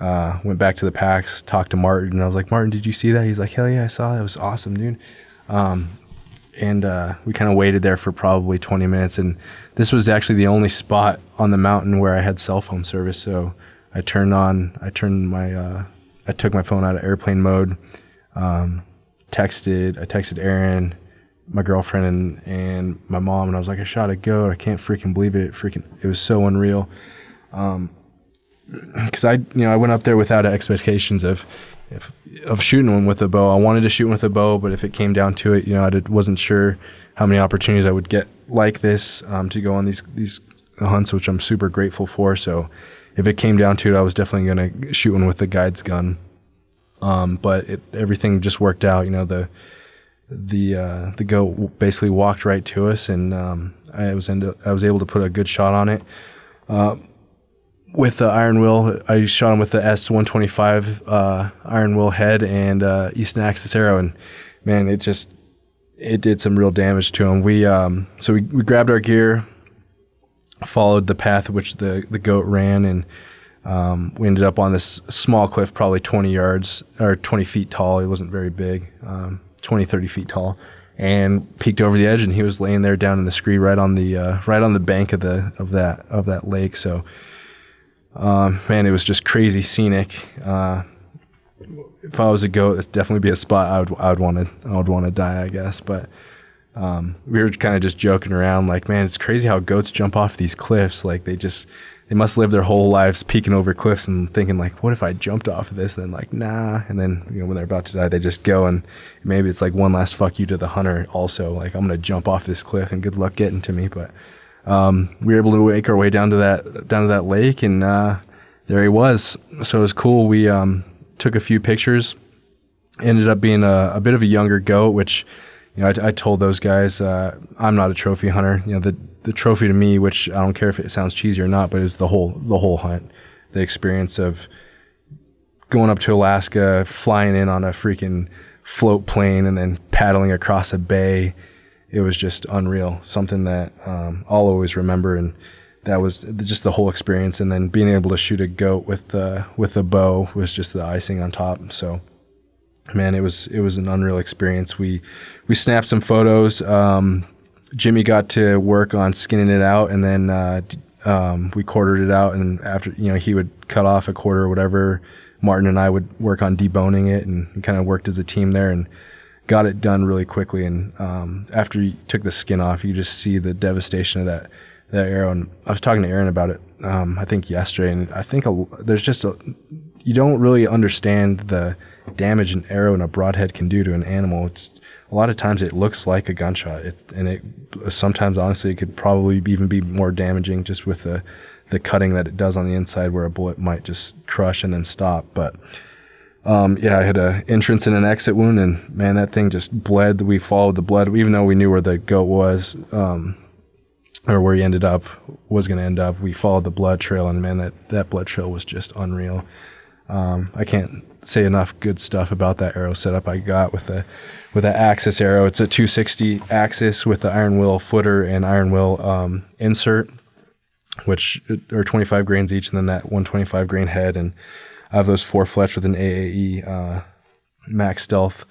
Speaker 1: uh, went back to the packs, talked to Martin, and I was like, Martin, did you see that? He's like, hell yeah, I saw that. It was awesome, dude. Um, and uh, we kind of waited there for probably 20 minutes. And this was actually the only spot on the mountain where I had cell phone service. So I turned on, I turned my, uh, I took my phone out of airplane mode, um, texted, I texted Aaron, my girlfriend, and, and my mom, and I was like, I shot a goat. I can't freaking believe it. Freaking, it was so unreal. Um, because I, you know, I went up there without expectations of, if, of shooting one with a bow. I wanted to shoot with a bow, but if it came down to it, you know, I did, wasn't sure how many opportunities I would get like this um, to go on these these hunts, which I'm super grateful for. So, if it came down to it, I was definitely going to shoot one with the guide's gun. Um, but it, everything just worked out. You know, the the uh, the goat basically walked right to us, and um, I was I was able to put a good shot on it. Uh, with the iron will. I shot him with the S125 uh, iron will head and uh, Easton Axis arrow, and man, it just it did some real damage to him. We um, so we, we grabbed our gear, followed the path which the the goat ran, and um, we ended up on this small cliff, probably 20 yards or 20 feet tall. It wasn't very big, um, 20 30 feet tall. And peeked over the edge, and he was laying there down in the scree, right on the uh, right on the bank of the of that of that lake. So, um, man, it was just crazy scenic. Uh, if I was a goat, it'd definitely be a spot I would I would want to I would want to die, I guess. But um, we were kind of just joking around, like, man, it's crazy how goats jump off these cliffs. Like they just they must live their whole lives peeking over cliffs and thinking like, what if I jumped off of this? And then like, nah. And then you know when they're about to die, they just go and maybe it's like one last fuck you to the hunter. Also, like I'm gonna jump off this cliff and good luck getting to me. But um, we were able to make our way down to that down to that lake, and uh, there he was. So it was cool. We um, took a few pictures. Ended up being a, a, bit of a younger goat, which you know I, I told those guys uh, I'm not a trophy hunter. You know the the trophy to me, which I don't care if it sounds cheesy or not, but it's the whole the whole hunt, the experience of going up to Alaska, flying in on a freaking float plane, and then paddling across a bay it was just unreal. Something that um, I'll always remember, and that was just the whole experience. And then being able to shoot a goat with the with a bow was just the icing on top. So, man, it was it was an unreal experience. We we snapped some photos. Um, Jimmy got to work on skinning it out, and then uh, um, we quartered it out. And after you know, he would cut off a quarter or whatever. Martin and I would work on deboning it, and kind of worked as a team there. And got it done really quickly. And um, after you took the skin off, you just see the devastation of that that arrow. And I was talking to Aaron about it, um, I think yesterday, and I think a, there's just a you don't really understand the damage an arrow and a broadhead can do to an animal. It's a lot of times it looks like a gunshot, it, and it sometimes honestly it could probably even be more damaging just with the the cutting that it does on the inside, where a bullet might just crush and then stop. But um, yeah, I had an entrance and an exit wound, and man, that thing just bled. We followed the blood, even though we knew where the goat was, um, or where he ended up was going to end up. We followed the blood trail, and man, that that blood trail was just unreal. Um, I can't say enough good stuff about that arrow setup I got with the with that axis arrow. It's a 260 axis with the iron will footer and iron will um, insert, which are 25 grains each, and then that 125 grain head. And I have those four fletch with an AAE uh, max stealth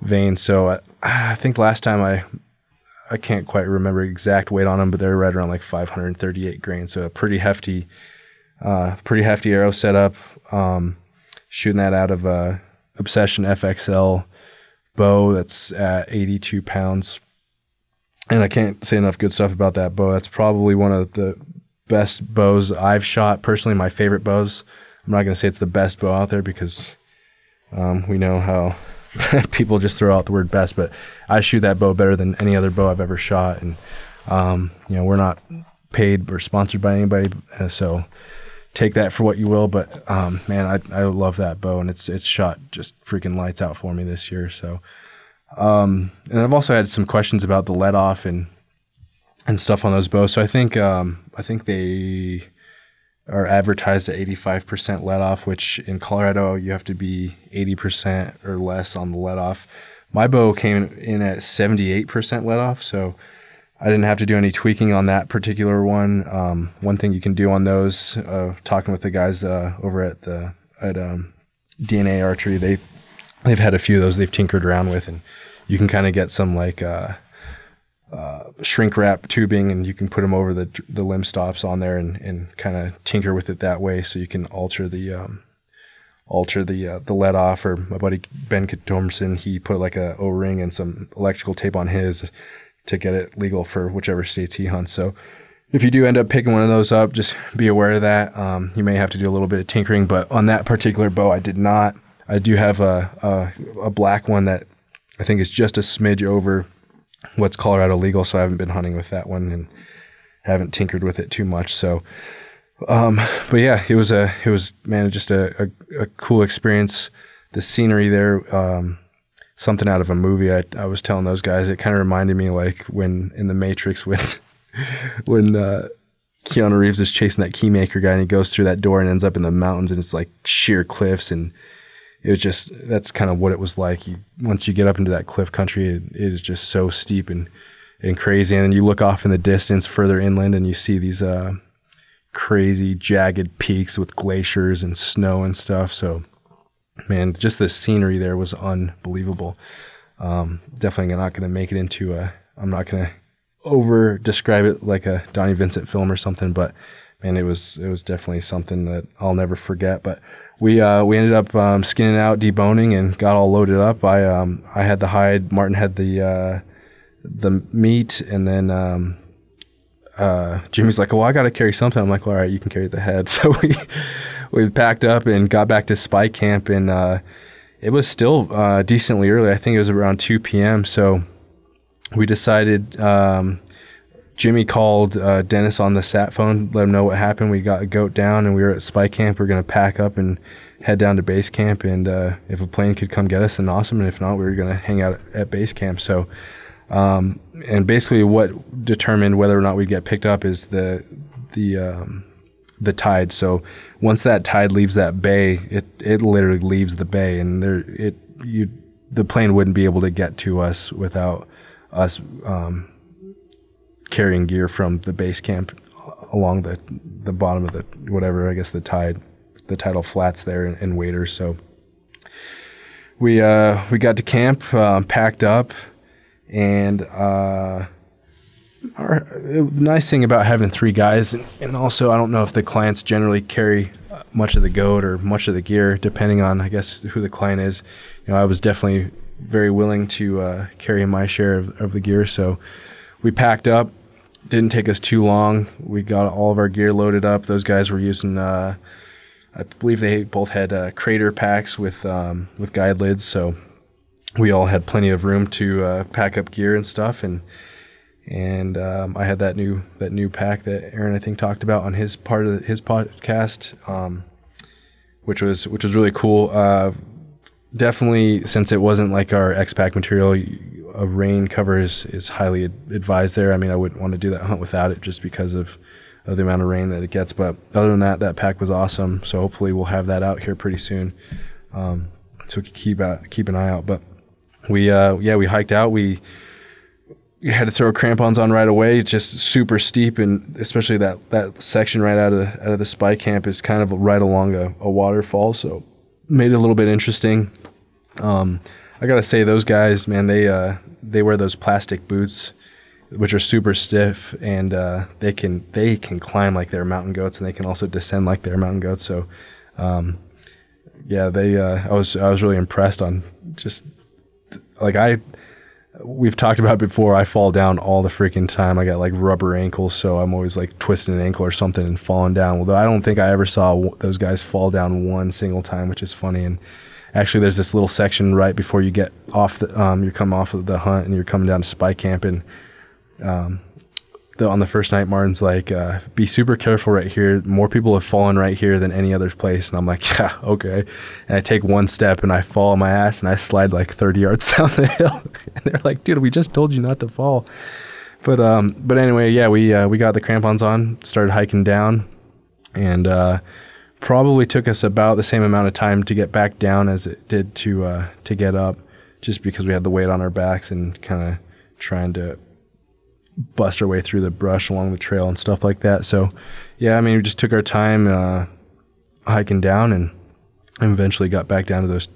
Speaker 1: vane. So I, I think last time I I can't quite remember exact weight on them, but they're right around like 538 grains. So a pretty hefty, uh, pretty hefty arrow setup. Um, shooting that out of a Obsession FXL bow that's at 82 pounds. And I can't say enough good stuff about that bow. That's probably one of the best bows I've shot. Personally, my favorite bows. I'm not going to say it's the best bow out there because um, we know how people just throw out the word best, but I shoot that bow better than any other bow I've ever shot. And, um, you know, we're not paid or sponsored by anybody. Uh, so take that for what you will. But um, man, I, I love that bow, and it's it's shot just freaking lights out for me this year. So, um, and I've also had some questions about the let off and and stuff on those bows. So I think um, I think they are advertised at 85% let off, which in Colorado you have to be 80% or less on the let off. My bow came in at 78% let off, so I didn't have to do any tweaking on that particular one. Um, one thing you can do on those, uh, talking with the guys uh, over at the at um, DNA Archery, they they've had a few of those they've tinkered around with, and you can kind of get some like uh, uh, shrink wrap tubing, and you can put them over the the limb stops on there, and, and kind of tinker with it that way, so you can alter the um, alter the uh, the let off. Or my buddy Ben Thomson, he put like a O ring and some electrical tape on his to get it legal for whichever states he hunts. So if you do end up picking one of those up, just be aware of that. Um, you may have to do a little bit of tinkering, but on that particular bow, I did not. I do have a, a, a black one that I think is just a smidge over what's Colorado legal, so I haven't been hunting with that one and haven't tinkered with it too much. So, um, but yeah, it was a it was man just a, a, a cool experience. The scenery there, um, something out of a movie. I, I was telling those guys, it kind of reminded me like when in the Matrix when when uh, Keanu Reeves is chasing that keymaker guy and he goes through that door and ends up in the mountains and it's like sheer cliffs and it was just that's kind of what it was like. You once you get up into that cliff country, it, it is just so steep and and crazy. And then you look off in the distance further inland and you see these uh, crazy jagged peaks with glaciers and snow and stuff. So man, just the scenery there was unbelievable. Um, definitely not going to make it into a. I'm not going to over describe it like a Donnie Vincent film or something, but man, it was it was definitely something that I'll never forget. But we uh, we ended up um, skinning out, deboning, and got all loaded up. I um, I had the hide. Martin had the uh, the meat, and then um, uh, Jimmy's like, "Well, I got to carry something." I'm like, "All right, you can carry the head." So we we packed up and got back to spike camp, and uh, it was still uh, decently early. I think it was around 2 p.m. So we decided. Um, Jimmy called uh, Dennis on the sat phone, let him know what happened. We got a goat down, and we were at spike camp. We are going to pack up and head down to base camp. And uh, if a plane could come get us, then awesome. And if not, we were going to hang out at base camp. So, um, and basically, what determined whether or not we'd get picked up is the the um, the tide. So once that tide leaves that bay, it it literally leaves the bay, and there it you the plane wouldn't be able to get to us without us um, carrying gear from the base camp along the the bottom of the whatever I guess the tide the tidal flats there in waders. So we uh, we got to camp, um, packed up, and uh, our, nice thing about having three guys, and, and, also I don't know if the clients generally carry much of the goat or much of the gear, depending on I guess who the client is. You know, I was definitely very willing to uh, carry my share of, of the gear, so we packed up. Didn't take us too long. We got all of our gear loaded up. Those guys were using. Uh, I believe they both had uh, crater packs with um, with guide lids, so we all had plenty of room to uh, pack up gear and stuff. And and um, I had that new that new pack that Aaron I think talked about on his part of his podcast, um, which was which was really cool. Definitely, since it wasn't like our X pack material, a rain cover is, is highly advised there. I mean, I wouldn't want to do that hunt without it just because of of the amount of rain that it gets. But other than that, that pack was awesome. So hopefully we'll have that out here pretty soon. Um, so keep out, keep an eye out. But we, uh, yeah, we hiked out. We, we had to throw crampons on right away. Just super steep, and especially that that section right out of out of the spike camp is kind of right along a, a waterfall. So made it a little bit interesting. Um, I gotta say, those guys, man, they uh, they wear those plastic boots which are super stiff and uh, they can they can climb like they're mountain goats and they can also descend like they're mountain goats. So, um, yeah, they uh, I was I was really impressed on just like I we've talked about before. I fall down all the freaking time. I got like rubber ankles, so I'm always like twisting an ankle or something and falling down. Although I don't think I ever saw those guys fall down one single time, which is funny and actually there's this little section right before you get off the um, you come off of the hunt and you're coming down to spike camp and um, the, on the first night, Martin's like, uh, "Be super careful right here. More people have fallen right here than any other place." And I'm like, "Yeah, okay." And I take one step and I fall on my ass and I slide like 30 yards down the hill. and they're like, "Dude, we just told you not to fall." But um, but anyway, yeah, we uh, we got the crampons on, started hiking down, and uh, probably took us about the same amount of time to get back down as it did to uh, to get up, just because we had the weight on our backs and kind of trying to bust our way through the brush along the trail and stuff like that. So, yeah, I mean, we just took our time uh, hiking down and, and eventually got back down to those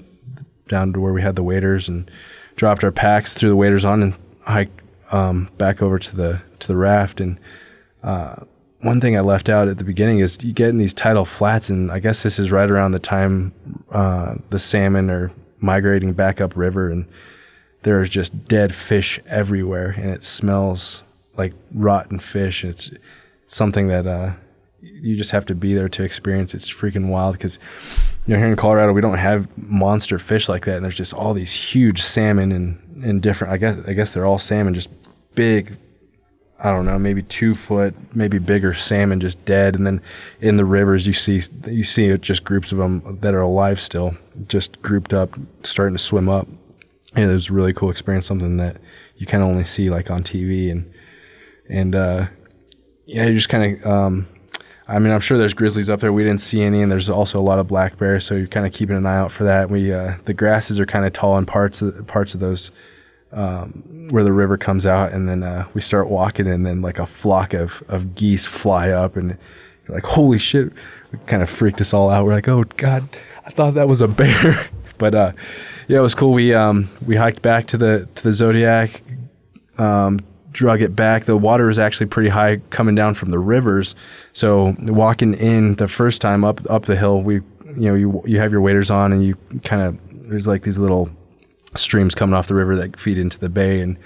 Speaker 1: down to where we had the waders and dropped our packs, threw the waders on, and hiked um, back over to the to the raft. And uh, one thing I left out at the beginning is you get in these tidal flats, and I guess this is right around the time uh, the salmon are migrating back up river, and there's just dead fish everywhere, and it smells like rotten fish. It's something that uh, you just have to be there to experience. It's freaking wild because you know here in Colorado we don't have monster fish like that, and there's just all these huge salmon and and different. I guess I guess they're all salmon, just big. I don't know, maybe two foot, maybe bigger salmon just dead, and then in the rivers you see you see just groups of them that are alive still, just grouped up, starting to swim up. And it was a really cool experience, something that you can only see like on TV and and uh, yeah, you just kind of. Um, I mean, I'm sure there's grizzlies up there. We didn't see any, and there's also a lot of black bears, so you're kind of keeping an eye out for that. We uh, the grasses are kind of tall in parts of parts of those um, where the river comes out, and then uh, we start walking, and then like a flock of of geese fly up, and like holy shit, it kind of freaked us all out. We're like, oh god, I thought that was a bear, but uh, yeah, it was cool. We um, we hiked back to the to the Zodiac. Um, drug it back. The water is actually pretty high coming down from the rivers. So walking in the first time up up the hill, we you know you you have your waders on and you kind of there's like these little streams coming off the river that feed into the bay and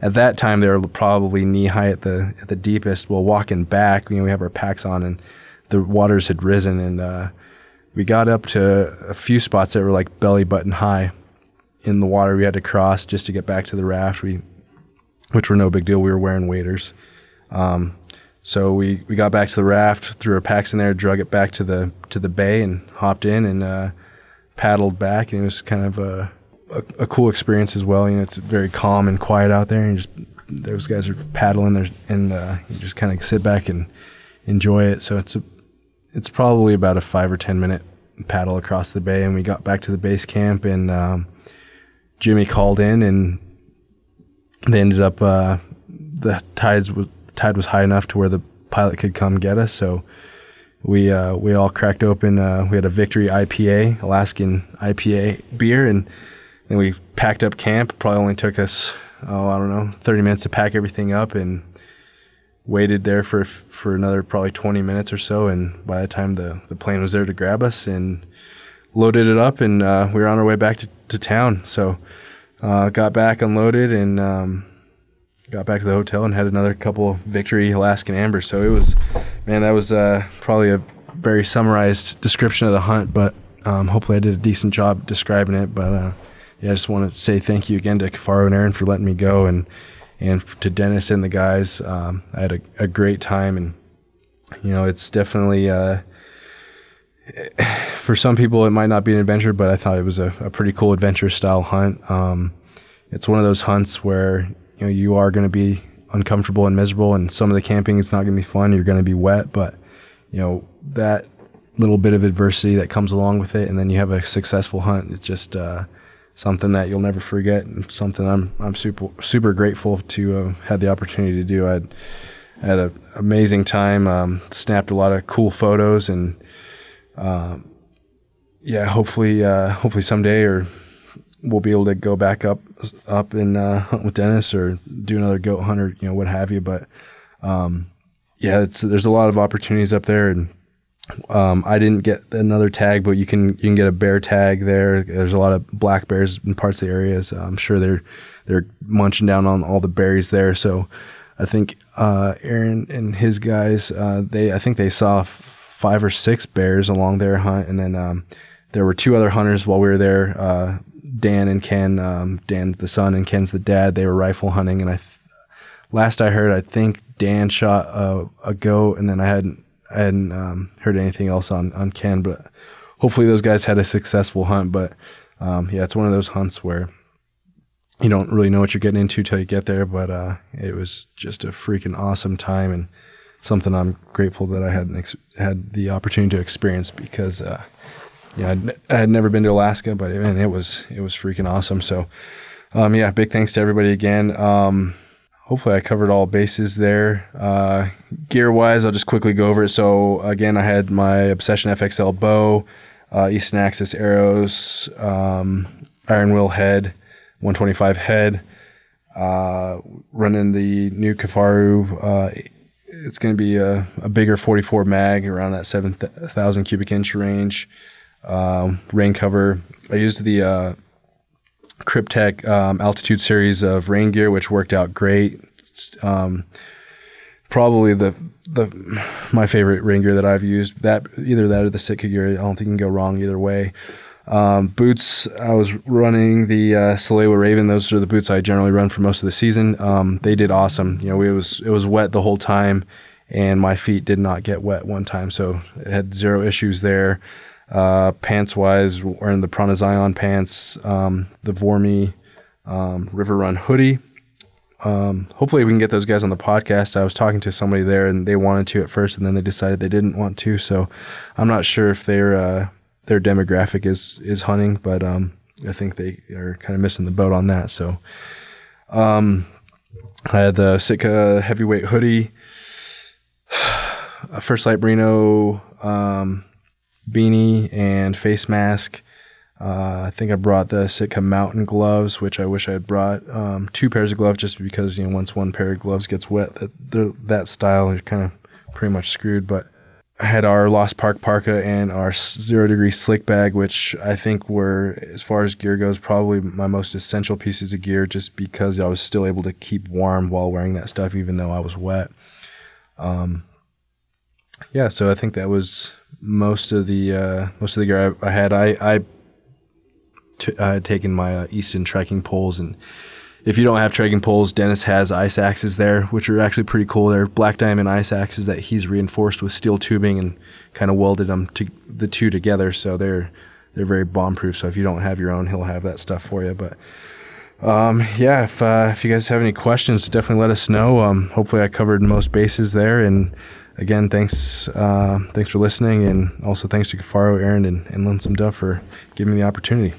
Speaker 1: at that time they were probably knee high at the at the deepest. Well, walking back, you know, we have our packs on and the waters had risen and uh, we got up to a few spots that were like belly button high in the water we had to cross just to get back to the raft. We which were no big deal. We were wearing waders. Um, so we, we got back to the raft, threw our packs in there, drug it back to the to the bay, and hopped in and uh, paddled back. And it was kind of a, a, a cool experience as well. You know, it's very calm and quiet out there, and just those guys are paddling there, and uh, you just kind of sit back and enjoy it. So it's a it's probably about a five or ten minute paddle across the bay, and we got back to the base camp, and um, Jimmy called in and they ended up uh, the tides tide was high enough to where the pilot could come get us. So we uh, we all cracked open. Uh, we had a Victory IPA, Alaskan IPA beer, and then we packed up camp. Probably only took us oh I don't know thirty minutes to pack everything up, and waited there for for another probably twenty minutes or so. And by the time the the plane was there to grab us and loaded it up, and uh, we were on our way back to, to town. So uh, got back, unloaded, and um, got back to the hotel and had another couple Victory Alaskan Ambers. So it was, man, that was uh, probably a very summarized description of the hunt, but um, hopefully I did a decent job describing it. But uh, yeah, I just want to say thank you again to Kifaru and Aaron for letting me go, and and to Dennis and the guys. Um, I had a, a, great time, and you know, it's definitely uh, for some people it might not be an adventure, but I thought it was a, a pretty cool adventure style hunt. Um, it's one of those hunts where you know you are going to be uncomfortable and miserable, and some of the camping is not going to be fun. You're going to be wet, but you know that little bit of adversity that comes along with it, and then you have a successful hunt. It's just uh, something that you'll never forget, and something I'm I'm super super grateful to have had the opportunity to do. I had, an amazing time, um, snapped a lot of cool photos, and um, yeah, hopefully uh, hopefully someday or we'll be able to go back up up and uh, hunt with Dennis or do another goat hunt or you know what have you. But um, yeah, there's a lot of opportunities up there, and um, I didn't get another tag, but you can you can get a bear tag there. There's a lot of black bears in parts of the areas. I'm sure they're they're munching down on all the berries there. So I think uh, Aaron and his guys uh, they I think they saw five or six bears along their hunt, and then um, there were two other hunters while we were there. Uh, Dan and Ken, um, Dan the son and Ken's the dad. They were rifle hunting, and I th- last I heard, I think Dan shot a, a goat, and then I hadn't I hadn't um, heard anything else on on Ken. But hopefully, those guys had a successful hunt. But um, yeah, it's one of those hunts where you don't really know what you're getting into till you get there. But uh, it was just a freaking awesome time and something I'm grateful that I had ex- had the opportunity to experience because. Uh, yeah, I'd, I had never been to Alaska, but man, it was it was freaking awesome. So, um, yeah, big thanks to everybody again. Um, hopefully, I covered all bases there. Uh, gear wise, I'll just quickly go over it. So, again, I had my Obsession FXL bow, uh, Easton Axis arrows, um, Iron Will head, 125 head. Uh, running the new Kifaru. It's going to be a, a, bigger 44 mag around that 7,000 cubic inch range um, rain cover. I used the uh, Kryptek um, Altitude series of rain gear, which worked out great. Um, probably the the my favorite rain gear that I've used. That either that or the Sitka gear. I don't think you can go wrong either way. Um, boots, I was running the uh, Salewa Raven. Those are the boots I generally run for most of the season. Um, they did awesome. You know, it was it was wet the whole time, and my feet did not get wet one time, so it had zero issues there. Uh, pants wise, wearing the Prana Zion pants, um, the Voormi um, River Run hoodie. Um, hopefully, we can get those guys on the podcast. I was talking to somebody there, and they wanted to at first, and then they decided they didn't want to. So, I'm not sure if their uh, their demographic is is hunting, but um, I think they are kind of missing the boat on that. So, um, I had the Sitka heavyweight hoodie, a First Lite Merino um, beanie and face mask. Uh, I think I brought the Sitka Mountain gloves, which I wish I had brought um, two pairs of gloves, just because you know once one pair of gloves gets wet, that that style is kind of pretty much screwed. But Had our Lost Park parka and our zero degree slick bag, which I think were, as far as gear goes, probably my most essential pieces of gear, just because I was still able to keep warm while wearing that stuff, even though I was wet. Um, yeah, so I think that was most of the uh, most of the gear I, had I had. I I, t- I had taken my uh, Easton trekking poles, and if you don't have trekking poles, Dennis has ice axes there, which are actually pretty cool. They're black diamond ice axes that he's reinforced with steel tubing and kind of welded them to the two together, so they're they're very bomb proof. So if you don't have your own, he'll have that stuff for you. But um, yeah, if uh, if you guys have any questions, definitely let us know. Um, hopefully, I covered most bases there and again, thanks uh, thanks for listening, and also thanks to Kifaru, Aaron, and, and Lonesome Dove for giving me the opportunity.